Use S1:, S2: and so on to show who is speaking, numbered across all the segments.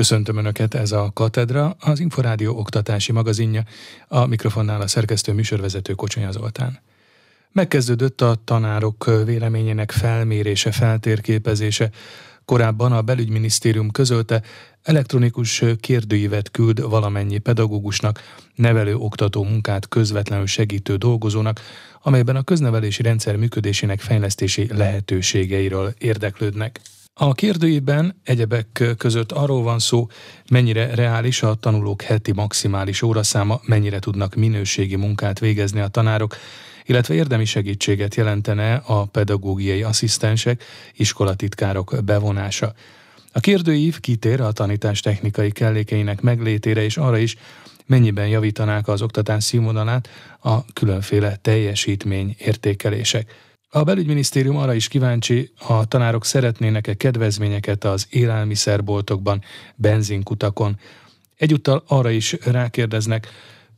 S1: Köszöntöm Önöket, ez a Katedra, az Inforádió oktatási magazinja, a mikrofonnál a szerkesztő műsorvezető Kocsonya Zoltán. Megkezdődött a tanárok véleményének felmérése, feltérképezése. Korábban a belügyminisztérium közölte, elektronikus kérdőívet küld valamennyi pedagógusnak, nevelő oktató munkát közvetlenül segítő dolgozónak, amelyben a köznevelési rendszer működésének fejlesztési lehetőségeiről érdeklődnek. A kérdőjében egyebek között arról van szó, mennyire reális a tanulók heti maximális óraszáma, mennyire tudnak minőségi munkát végezni a tanárok, illetve érdemi segítséget jelentene a pedagógiai asszisztensek, iskolatitkárok bevonása. A kérdőív kitér a tanítás technikai kellékeinek meglétére és arra is, mennyiben javítanák az oktatás színvonalát a különféle teljesítmény értékelések. A belügyminisztérium arra is kíváncsi, a tanárok szeretnének-e kedvezményeket az élelmiszerboltokban, benzinkutakon. Egyúttal arra is rákérdeznek,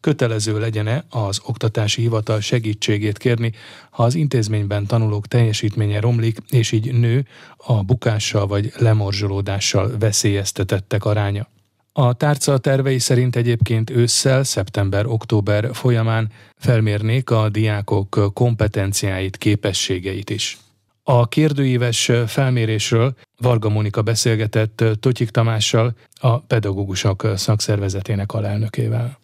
S1: kötelező legyen-e az oktatási hivatal segítségét kérni, ha az intézményben tanulók teljesítménye romlik, és így nő a bukással vagy lemorzsolódással veszélyeztetettek aránya. A tárca tervei szerint egyébként ősszel, szeptember-október folyamán felmérnék a diákok kompetenciáit, képességeit is. A kérdőíves felmérésről Varga Mónika beszélgetett Totyik Tamással, a pedagógusok szakszervezetének alelnökével.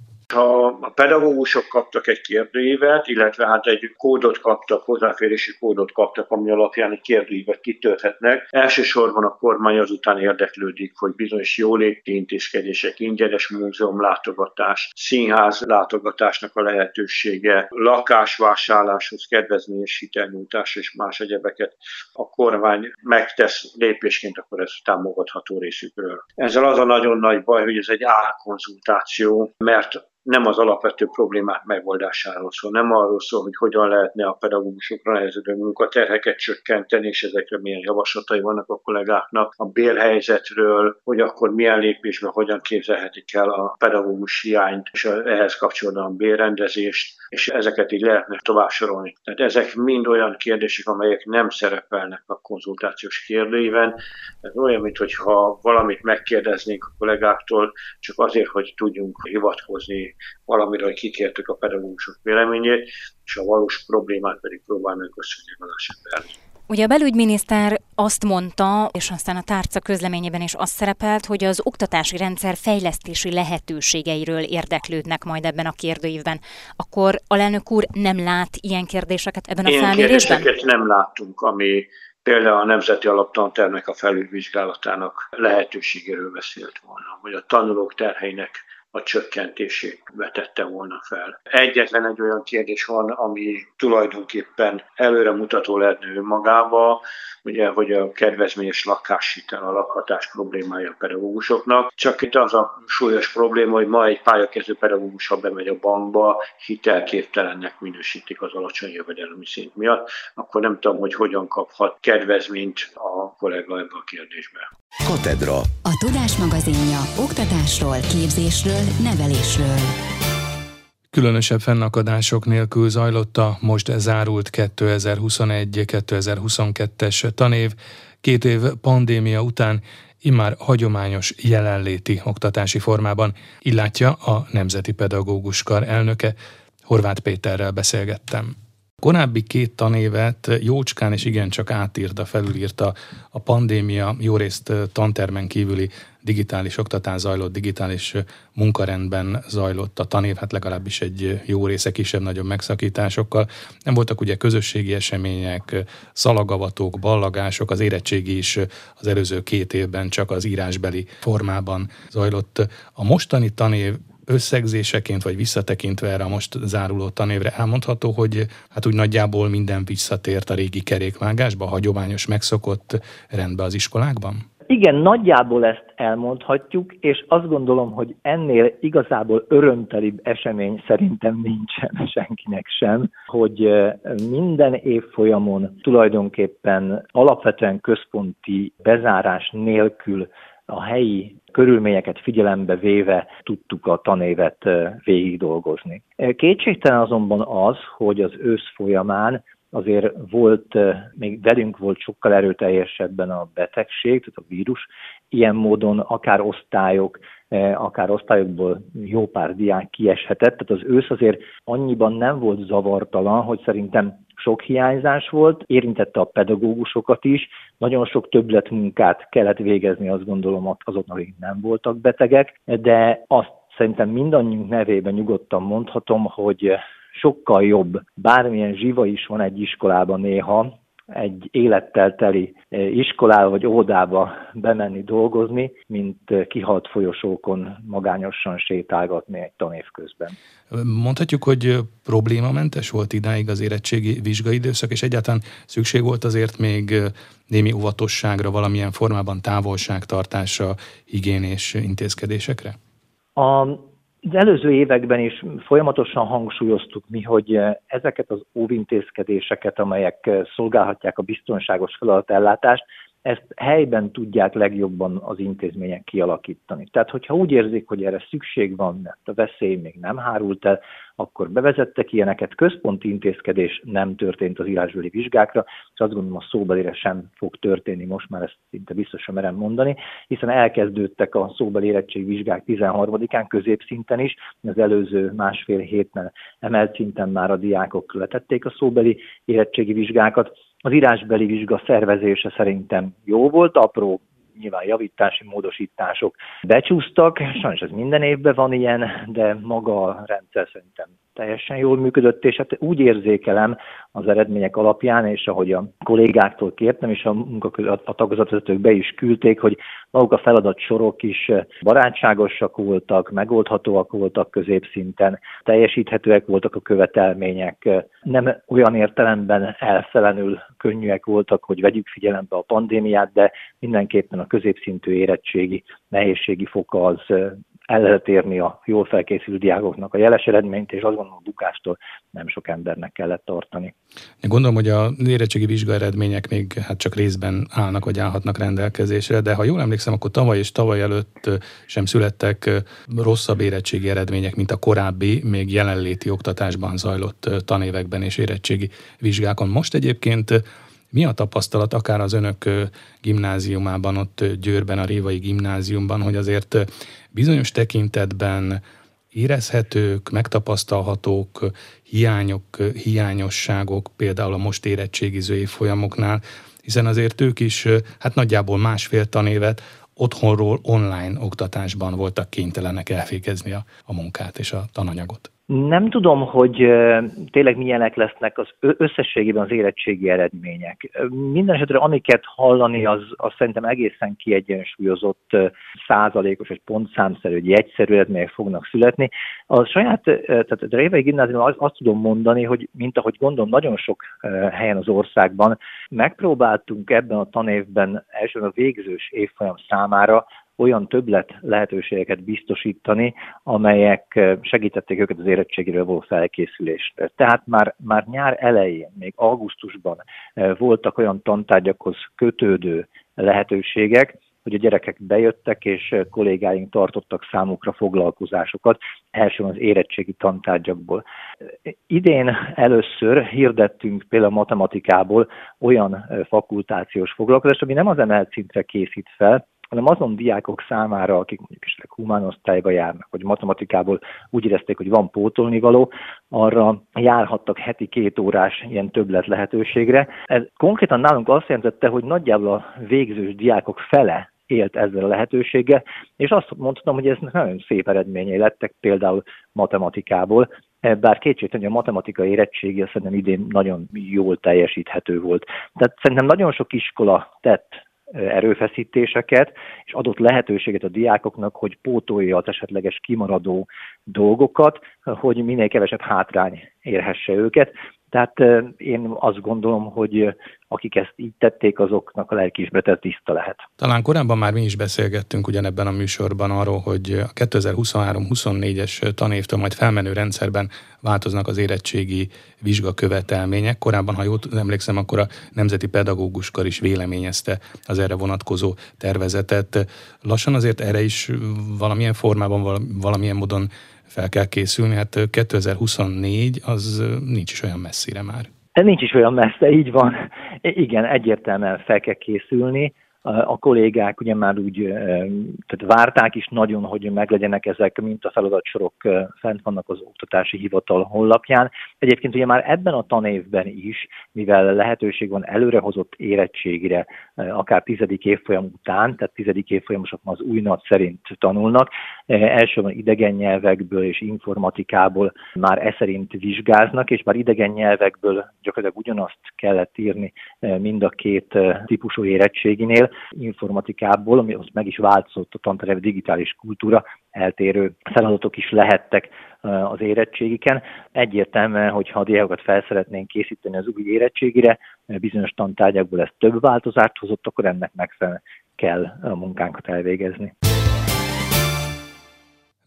S2: Pedagógusok kaptak egy kérdőívet, illetve hát egy kódot kaptak, hozzáférési kódot kaptak, ami alapján egy kérdőívet kitölthetnek. Elsősorban a kormány azután érdeklődik, hogy bizonyos jóléti intézkedések, ingyenes múzeum látogatás, színház látogatásnak a lehetősége, lakásvásárláshoz kedvezményes hitelnyújtás és más egyebeket a kormány megtesz lépésként, akkor ez támogatható részükről. Ezzel az a nagyon nagy baj, hogy ez egy álkonzultáció, mert nem az alapvető problémák megoldásáról szól, nem arról szól, hogy hogyan lehetne a pedagógusokra nehezedő munkaterheket csökkenteni, és ezekre milyen javaslatai vannak a kollégáknak, a bérhelyzetről, hogy akkor milyen lépésben hogyan képzelhetik el a pedagógus hiányt, és ehhez kapcsolódóan bérrendezést, és ezeket így lehetne tovább sorolni. Tehát ezek mind olyan kérdések, amelyek nem szerepelnek a konzultációs kérdőiben. Ez olyan, mintha valamit megkérdeznénk a kollégáktól, csak azért, hogy tudjunk hivatkozni valamire, hogy kikértük a pedagógusok véleményét, és a valós problémát pedig próbálnak összegyűjteni.
S3: Ugye a belügyminiszter azt mondta, és aztán a tárca közleményében is azt szerepelt, hogy az oktatási rendszer fejlesztési lehetőségeiről érdeklődnek majd ebben a kérdőívben. Akkor alelnök úr nem lát ilyen kérdéseket ebben a
S2: ilyen
S3: felmérésben?
S2: Ilyen nem láttunk, ami például a Nemzeti Alaptantervnek a felülvizsgálatának lehetőségéről beszélt volna, hogy a tanulók terheinek a csökkentését vetette volna fel. Egyetlen egy olyan kérdés van, ami tulajdonképpen előremutató lehetne magába, ugye, hogy a kedvezményes lakáshitel a lakhatás problémája a pedagógusoknak. Csak itt az a súlyos probléma, hogy ma egy pályakezdő pedagógus, ha bemegy a bankba, hitelképtelennek minősítik az alacsony jövedelmi szint miatt, akkor nem tudom, hogy hogyan kaphat kedvezményt a kollega ebbe a kérdésbe.
S4: Katedra.
S5: A Tudás magazinja oktatásról, képzésről, nevelésről.
S1: Különösebb fennakadások nélkül zajlott a most zárult 2021-2022-es tanév. Két év pandémia után immár hagyományos jelenléti oktatási formában, illátja a Nemzeti Pedagógus Kar elnöke. Horváth Péterrel beszélgettem. Korábbi két tanévet jócskán és igencsak átírta, felülírta a pandémia, jó részt tantermen kívüli digitális oktatás zajlott, digitális munkarendben zajlott a tanév, hát legalábbis egy jó része kisebb-nagyobb megszakításokkal. Nem voltak ugye közösségi események, szalagavatók, ballagások, az érettségi is az előző két évben csak az írásbeli formában zajlott. A mostani tanév összegzéseként, vagy visszatekintve erre a most záruló tanévre elmondható, hogy hát úgy nagyjából minden visszatért a régi kerékvágásba, a hagyományos megszokott rendbe az iskolákban?
S6: Igen, nagyjából ezt elmondhatjuk, és azt gondolom, hogy ennél igazából örömtelibb esemény szerintem nincsen senkinek sem, hogy minden évfolyamon tulajdonképpen alapvetően központi bezárás nélkül a helyi körülményeket figyelembe véve tudtuk a tanévet végig dolgozni. Kétségtelen azonban az, hogy az ősz folyamán azért volt, még velünk volt sokkal erőteljesebben a betegség, tehát a vírus. Ilyen módon akár osztályok, akár osztályokból jó pár diák kieshetett, tehát az ősz azért annyiban nem volt zavartalan, hogy szerintem sok hiányzás volt, érintette a pedagógusokat is, nagyon sok többletmunkát kellett végezni, azt gondolom azoknak, akik nem voltak betegek, de azt szerintem mindannyiunk nevében nyugodtan mondhatom, hogy sokkal jobb, bármilyen zsiva is van egy iskolában néha, egy élettel teli eh, iskolába vagy óvodába bemenni dolgozni, mint eh, kihalt folyosókon magányosan sétálgatni egy tanév közben.
S1: Mondhatjuk, hogy problémamentes volt idáig az érettségi vizsgaidőszak, és egyáltalán szükség volt azért még némi óvatosságra, valamilyen formában távolságtartásra, higiénés intézkedésekre?
S6: A az előző években is folyamatosan hangsúlyoztuk mi, hogy ezeket az óvintézkedéseket, amelyek szolgálhatják a biztonságos feladatellátást, ezt helyben tudják legjobban az intézmények kialakítani. Tehát, hogyha úgy érzik, hogy erre szükség van, mert a veszély még nem hárult el, akkor bevezettek ilyeneket, központi intézkedés nem történt az írásbeli vizsgákra, és azt gondolom a szóbelire sem fog történni, most már ezt szinte biztosan merem mondani, hiszen elkezdődtek a szóbeli érettségvizsgák 13-án középszinten is, az előző másfél hétben emelt szinten már a diákok letették a szóbeli érettségi vizsgákat, az írásbeli vizsga szervezése szerintem jó volt, apró nyilván javítási módosítások becsúsztak, sajnos ez minden évben van ilyen, de maga a rendszer szerintem teljesen jól működött, és hát úgy érzékelem az eredmények alapján, és ahogy a kollégáktól kértem, és a, a tagozatvezetők be is küldték, hogy maguk a feladat sorok is barátságosak voltak, megoldhatóak voltak középszinten, teljesíthetőek voltak a követelmények, nem olyan értelemben elszelenül könnyűek voltak, hogy vegyük figyelembe a pandémiát, de mindenképpen a középszintű érettségi nehézségi foka az el lehet érni a jól felkészült diákoknak a jeles eredményt, és azt gondolom a bukástól nem sok embernek kellett tartani.
S1: Én gondolom, hogy a érettségi vizsga eredmények még hát csak részben állnak, vagy állhatnak rendelkezésre, de ha jól emlékszem, akkor tavaly és tavaly előtt sem születtek rosszabb érettségi eredmények, mint a korábbi, még jelenléti oktatásban zajlott tanévekben és érettségi vizsgákon. Most egyébként mi a tapasztalat akár az önök gimnáziumában, ott Győrben, a Révai gimnáziumban, hogy azért bizonyos tekintetben érezhetők, megtapasztalhatók hiányok, hiányosságok, például a most érettségiző folyamoknál, hiszen azért ők is hát nagyjából másfél tanévet otthonról online oktatásban voltak kénytelenek elvégezni a, a munkát és a tananyagot.
S6: Nem tudom, hogy tényleg milyenek lesznek az összességében az érettségi eredmények. Mindenesetre amiket hallani, az, az szerintem egészen kiegyensúlyozott százalékos, vagy pontszámszerű, hogy egyszerű eredmények fognak születni. A saját, tehát a Révei Gimnázium azt, azt tudom mondani, hogy mint ahogy gondolom nagyon sok helyen az országban, megpróbáltunk ebben a tanévben elsősorban a végzős évfolyam számára olyan többlet lehetőségeket biztosítani, amelyek segítették őket az érettségiről való felkészülést. Tehát már, már nyár elején, még augusztusban voltak olyan tantárgyakhoz kötődő lehetőségek, hogy a gyerekek bejöttek, és kollégáink tartottak számukra foglalkozásokat, elsősorban az érettségi tantárgyakból. Idén először hirdettünk például matematikából olyan fakultációs foglalkozást, ami nem az emelt szintre készít fel, hanem azon diákok számára, akik mondjuk is humán osztályba járnak, vagy matematikából úgy érezték, hogy van pótolnivaló, arra járhattak heti két órás ilyen többlet lehetőségre. Ez konkrétan nálunk azt jelentette, hogy nagyjából a végzős diákok fele élt ezzel a lehetőséggel, és azt mondhatom, hogy ez nagyon szép eredményei lettek például matematikából, bár kétségtelen, hogy a matematika érettségi szerintem idén nagyon jól teljesíthető volt. Tehát szerintem nagyon sok iskola tett erőfeszítéseket, és adott lehetőséget a diákoknak, hogy pótolja az esetleges kimaradó dolgokat, hogy minél kevesebb hátrány érhesse őket. Tehát én azt gondolom, hogy akik ezt így tették, azoknak a lelkiismerete tiszta lehet.
S1: Talán korábban már mi is beszélgettünk ugyanebben a műsorban arról, hogy a 2023-24-es tanévtől majd felmenő rendszerben változnak az érettségi vizsgakövetelmények. Korábban, ha jól emlékszem, akkor a Nemzeti Pedagóguskar is véleményezte az erre vonatkozó tervezetet. Lassan azért erre is valamilyen formában, valamilyen módon fel kell készülni, hát 2024 az nincs is olyan messzire már.
S6: Nincs is olyan messze, így van. Igen, egyértelműen fel kell készülni a kollégák ugye már úgy tehát várták is nagyon, hogy meglegyenek ezek, mint a feladatsorok fent vannak az oktatási hivatal honlapján. Egyébként ugye már ebben a tanévben is, mivel lehetőség van előrehozott érettségire, akár tizedik évfolyam után, tehát tizedik évfolyamosok az új nap szerint tanulnak, elsősorban idegen nyelvekből és informatikából már e szerint vizsgáznak, és már idegen nyelvekből gyakorlatilag ugyanazt kellett írni mind a két típusú érettséginél, informatikából, ami ott meg is változott a tanterv digitális kultúra, eltérő feladatok is lehettek az érettségiken. Egyértelműen, hogyha a diákokat fel szeretnénk készíteni az új érettségire, bizonyos tantárgyakból ez több változást hozott, akkor ennek megfelelően kell a munkánkat elvégezni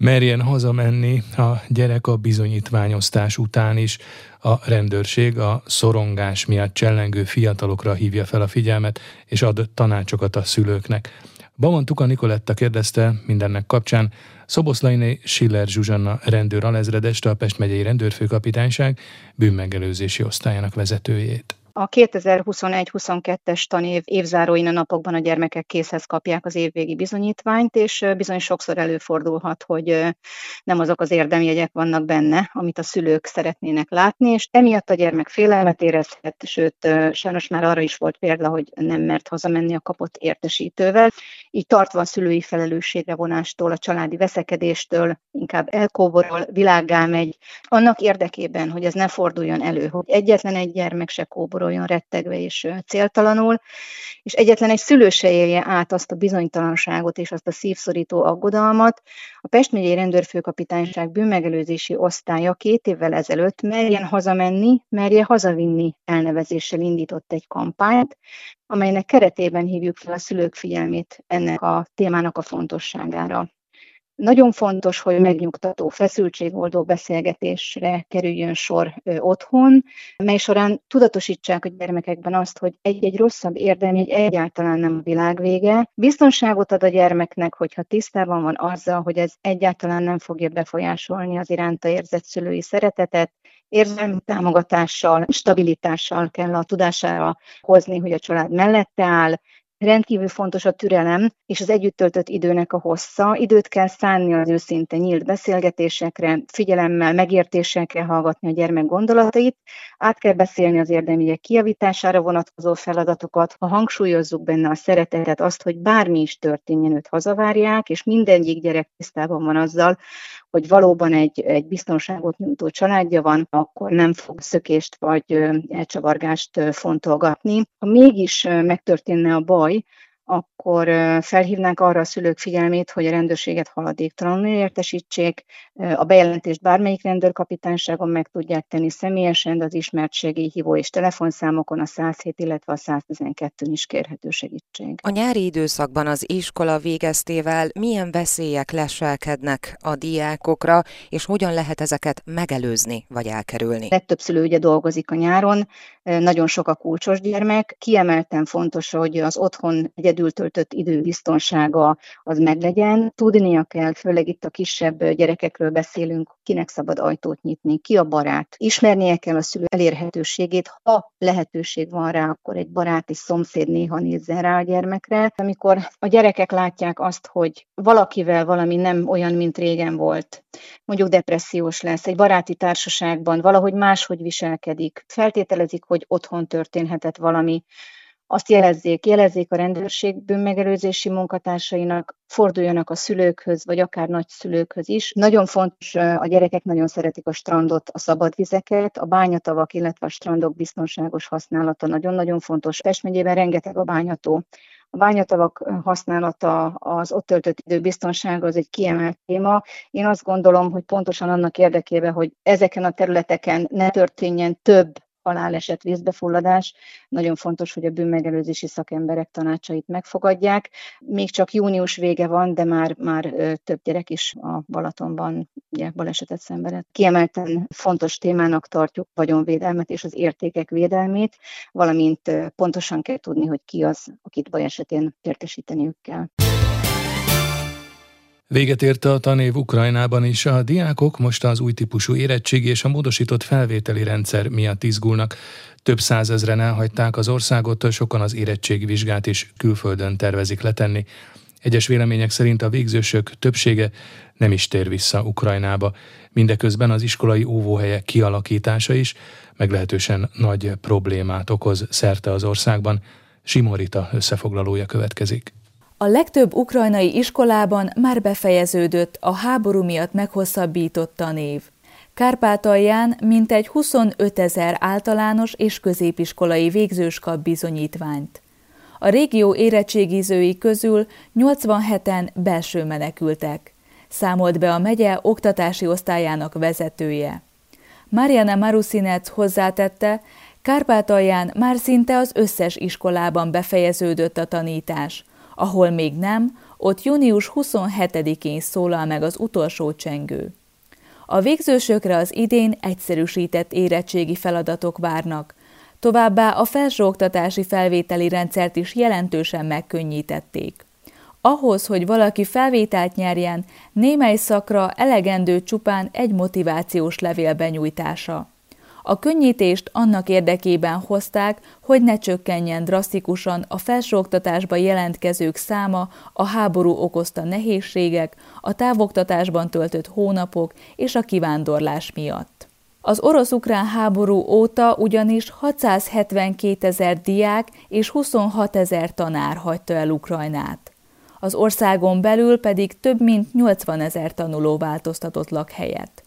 S1: merjen hazamenni a gyerek a bizonyítványosztás után is. A rendőrség a szorongás miatt csellengő fiatalokra hívja fel a figyelmet, és ad tanácsokat a szülőknek. Bamon Tuka Nikoletta kérdezte mindennek kapcsán Szoboszlainé Schiller Zsuzsanna rendőr alezredest, a Pest megyei rendőrfőkapitányság bűnmegelőzési osztályának vezetőjét.
S4: A 2021-22-es tanév évzáróin a napokban a gyermekek készhez kapják az évvégi bizonyítványt, és bizony sokszor előfordulhat, hogy nem azok az érdemjegyek vannak benne, amit a szülők szeretnének látni, és emiatt a gyermek félelmet érezhet, sőt, sajnos már arra is volt példa, hogy nem mert hazamenni a kapott értesítővel, így tartva a szülői felelősségre vonástól, a családi veszekedéstől, inkább elkóborol, világgá megy, annak érdekében, hogy ez ne forduljon elő, hogy egyetlen egy gyermek se kóborol, gyakoroljon rettegve és céltalanul, és egyetlen egy szülő se élje át azt a bizonytalanságot és azt a szívszorító aggodalmat. A Pest megyei rendőrfőkapitányság bűnmegelőzési osztálya két évvel ezelőtt merjen hazamenni, merje hazavinni elnevezéssel indított egy kampányt, amelynek keretében hívjuk fel a szülők figyelmét ennek a témának a fontosságára. Nagyon fontos, hogy megnyugtató, feszültségoldó beszélgetésre kerüljön sor otthon, mely során tudatosítsák a gyermekekben azt, hogy egy-egy rosszabb érdemjegy egyáltalán nem a világ vége. Biztonságot ad a gyermeknek, hogyha tisztában van azzal, hogy ez egyáltalán nem fogja befolyásolni az iránta érzett szülői szeretetet, érzelmi támogatással, stabilitással kell a tudására hozni, hogy a család mellette áll, Rendkívül fontos a türelem és az együtt töltött időnek a hossza. Időt kell szánni az őszinte nyílt beszélgetésekre, figyelemmel, megértéssel kell hallgatni a gyermek gondolatait, át kell beszélni az érdemények kiavítására vonatkozó feladatokat, ha hangsúlyozzuk benne a szeretetet, azt, hogy bármi is történjen, őt hazavárják, és mindegyik gyerek tisztában van azzal, hogy valóban egy, egy biztonságot nyújtó családja van, akkor nem fog szökést vagy elcsavargást fontolgatni. Ha mégis megtörténne a baj, akkor felhívnánk arra a szülők figyelmét, hogy a rendőrséget haladéktalanul értesítsék. A bejelentést bármelyik rendőrkapitányságon meg tudják tenni személyesen, az ismert segélyhívó és telefonszámokon a 107, illetve a 112 is kérhető segítség.
S7: A nyári időszakban az iskola végeztével milyen veszélyek leselkednek a diákokra, és hogyan lehet ezeket megelőzni vagy elkerülni?
S4: Legtöbb szülő ugye dolgozik a nyáron, nagyon sok a kulcsos gyermek. Kiemelten fontos, hogy az otthon egyedül töltött idő biztonsága az meglegyen. Tudnia kell, főleg itt a kisebb gyerekekről beszélünk, kinek szabad ajtót nyitni, ki a barát. Ismernie kell a szülő elérhetőségét, ha lehetőség van rá, akkor egy barát és szomszéd néha nézzen rá a gyermekre. Amikor a gyerekek látják azt, hogy valakivel valami nem olyan, mint régen volt, mondjuk depressziós lesz, egy baráti társaságban valahogy máshogy viselkedik, feltételezik, hogy otthon történhetett valami, azt jelezzék, jelezzék a rendőrség bűnmegelőzési munkatársainak, forduljanak a szülőkhöz, vagy akár nagyszülőkhöz is. Nagyon fontos, a gyerekek nagyon szeretik a strandot, a szabad vizeket, a bányatavak, illetve a strandok biztonságos használata nagyon-nagyon fontos. Pest megyében rengeteg a bányató. A bányatavak használata, az ott töltött idő biztonsága az egy kiemelt téma. Én azt gondolom, hogy pontosan annak érdekében, hogy ezeken a területeken ne történjen több haláleset, vízbefulladás. Nagyon fontos, hogy a bűnmegelőzési szakemberek tanácsait megfogadják. Még csak június vége van, de már, már több gyerek is a Balatonban ugye, balesetet szenvedett. Kiemelten fontos témának tartjuk vagyonvédelmet és az értékek védelmét, valamint pontosan kell tudni, hogy ki az, akit baj esetén értesíteniük kell.
S1: Véget érte a tanév Ukrajnában is, a diákok most az új típusú érettség és a módosított felvételi rendszer miatt izgulnak. Több százezren elhagyták az országot, sokan az érettségvizsgát is külföldön tervezik letenni. Egyes vélemények szerint a végzősök többsége nem is tér vissza Ukrajnába. Mindeközben az iskolai óvóhelyek kialakítása is meglehetősen nagy problémát okoz szerte az országban. Simorita összefoglalója következik.
S8: A legtöbb ukrajnai iskolában már befejeződött a háború miatt meghosszabbított tanév. Kárpátalján mintegy 25 ezer általános és középiskolai végzős kap bizonyítványt. A régió érettségizői közül 87-en belső menekültek, számolt be a megye oktatási osztályának vezetője. Mariana Marusinec hozzátette, Kárpátalján már szinte az összes iskolában befejeződött a tanítás – ahol még nem, ott június 27-én szólal meg az utolsó csengő. A végzősökre az idén egyszerűsített érettségi feladatok várnak, továbbá a felsőoktatási felvételi rendszert is jelentősen megkönnyítették. Ahhoz, hogy valaki felvételt nyerjen, némely szakra elegendő csupán egy motivációs levél benyújtása. A könnyítést annak érdekében hozták, hogy ne csökkenjen drasztikusan a felsőoktatásba jelentkezők száma a háború okozta nehézségek, a távoktatásban töltött hónapok és a kivándorlás miatt. Az orosz-ukrán háború óta ugyanis 672 ezer diák és 26 ezer tanár hagyta el Ukrajnát. Az országon belül pedig több mint 80 ezer tanuló változtatott lakhelyet.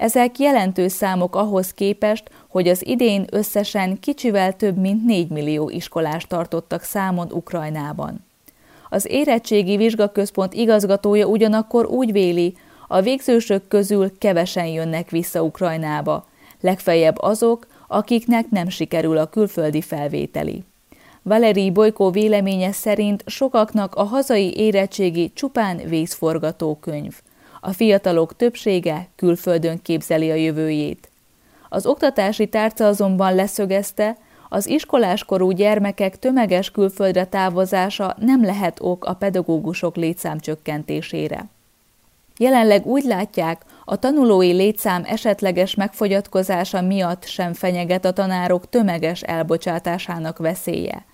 S8: Ezek jelentős számok ahhoz képest, hogy az idén összesen kicsivel több mint 4 millió iskolást tartottak számon Ukrajnában. Az érettségi vizsgaközpont igazgatója ugyanakkor úgy véli, a végzősök közül kevesen jönnek vissza Ukrajnába, legfeljebb azok, akiknek nem sikerül a külföldi felvételi. Valeri Bojko véleménye szerint sokaknak a hazai érettségi csupán vészforgatókönyv – a fiatalok többsége külföldön képzeli a jövőjét. Az oktatási tárca azonban leszögezte, az iskoláskorú gyermekek tömeges külföldre távozása nem lehet ok a pedagógusok létszámcsökkentésére. Jelenleg úgy látják, a tanulói létszám esetleges megfogyatkozása miatt sem fenyeget a tanárok tömeges elbocsátásának veszélye.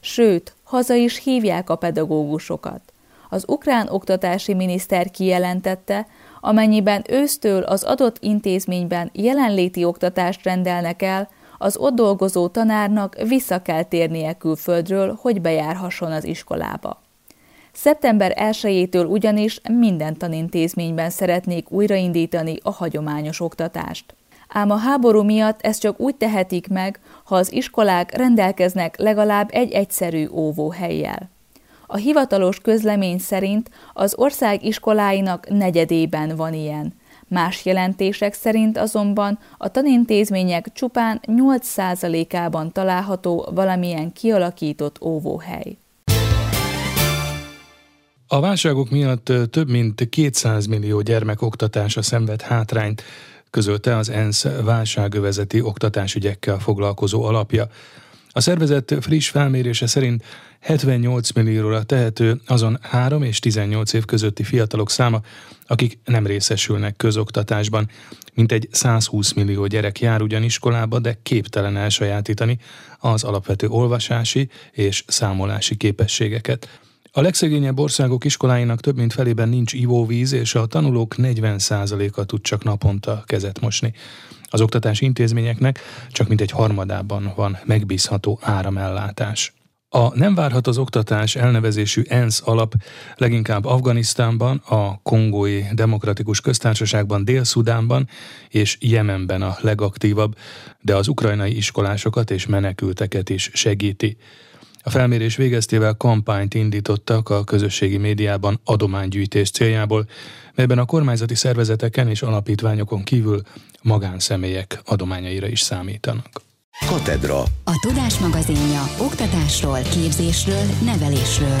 S8: Sőt, haza is hívják a pedagógusokat az ukrán oktatási miniszter kijelentette, amennyiben ősztől az adott intézményben jelenléti oktatást rendelnek el, az ott dolgozó tanárnak vissza kell térnie külföldről, hogy bejárhasson az iskolába. Szeptember 1-től ugyanis minden tanintézményben szeretnék újraindítani a hagyományos oktatást. Ám a háború miatt ezt csak úgy tehetik meg, ha az iskolák rendelkeznek legalább egy egyszerű óvóhelyjel. A hivatalos közlemény szerint az ország iskoláinak negyedében van ilyen. Más jelentések szerint azonban a tanintézmények csupán 8%-ában található valamilyen kialakított óvóhely.
S1: A válságok miatt több mint 200 millió gyermek oktatása szenved hátrányt, közölte az ENSZ válságövezeti oktatásügyekkel foglalkozó alapja. A szervezet friss felmérése szerint 78 millióra tehető azon 3 és 18 év közötti fiatalok száma, akik nem részesülnek közoktatásban. Mintegy 120 millió gyerek jár ugyan iskolába, de képtelen elsajátítani az alapvető olvasási és számolási képességeket. A legszegényebb országok iskoláinak több mint felében nincs ivóvíz, és a tanulók 40%-a tud csak naponta kezet mosni. Az oktatási intézményeknek csak mint egy harmadában van megbízható áramellátás. A Nem várhat az oktatás elnevezésű ENSZ alap leginkább Afganisztánban, a Kongói Demokratikus Köztársaságban, Dél-Szudánban és Jemenben a legaktívabb, de az ukrajnai iskolásokat és menekülteket is segíti. A felmérés végeztével kampányt indítottak a közösségi médiában adománygyűjtés céljából, melyben a kormányzati szervezeteken és alapítványokon kívül magánszemélyek adományaira is számítanak.
S5: Katedra. A Tudás magazinja oktatásról, képzésről, nevelésről.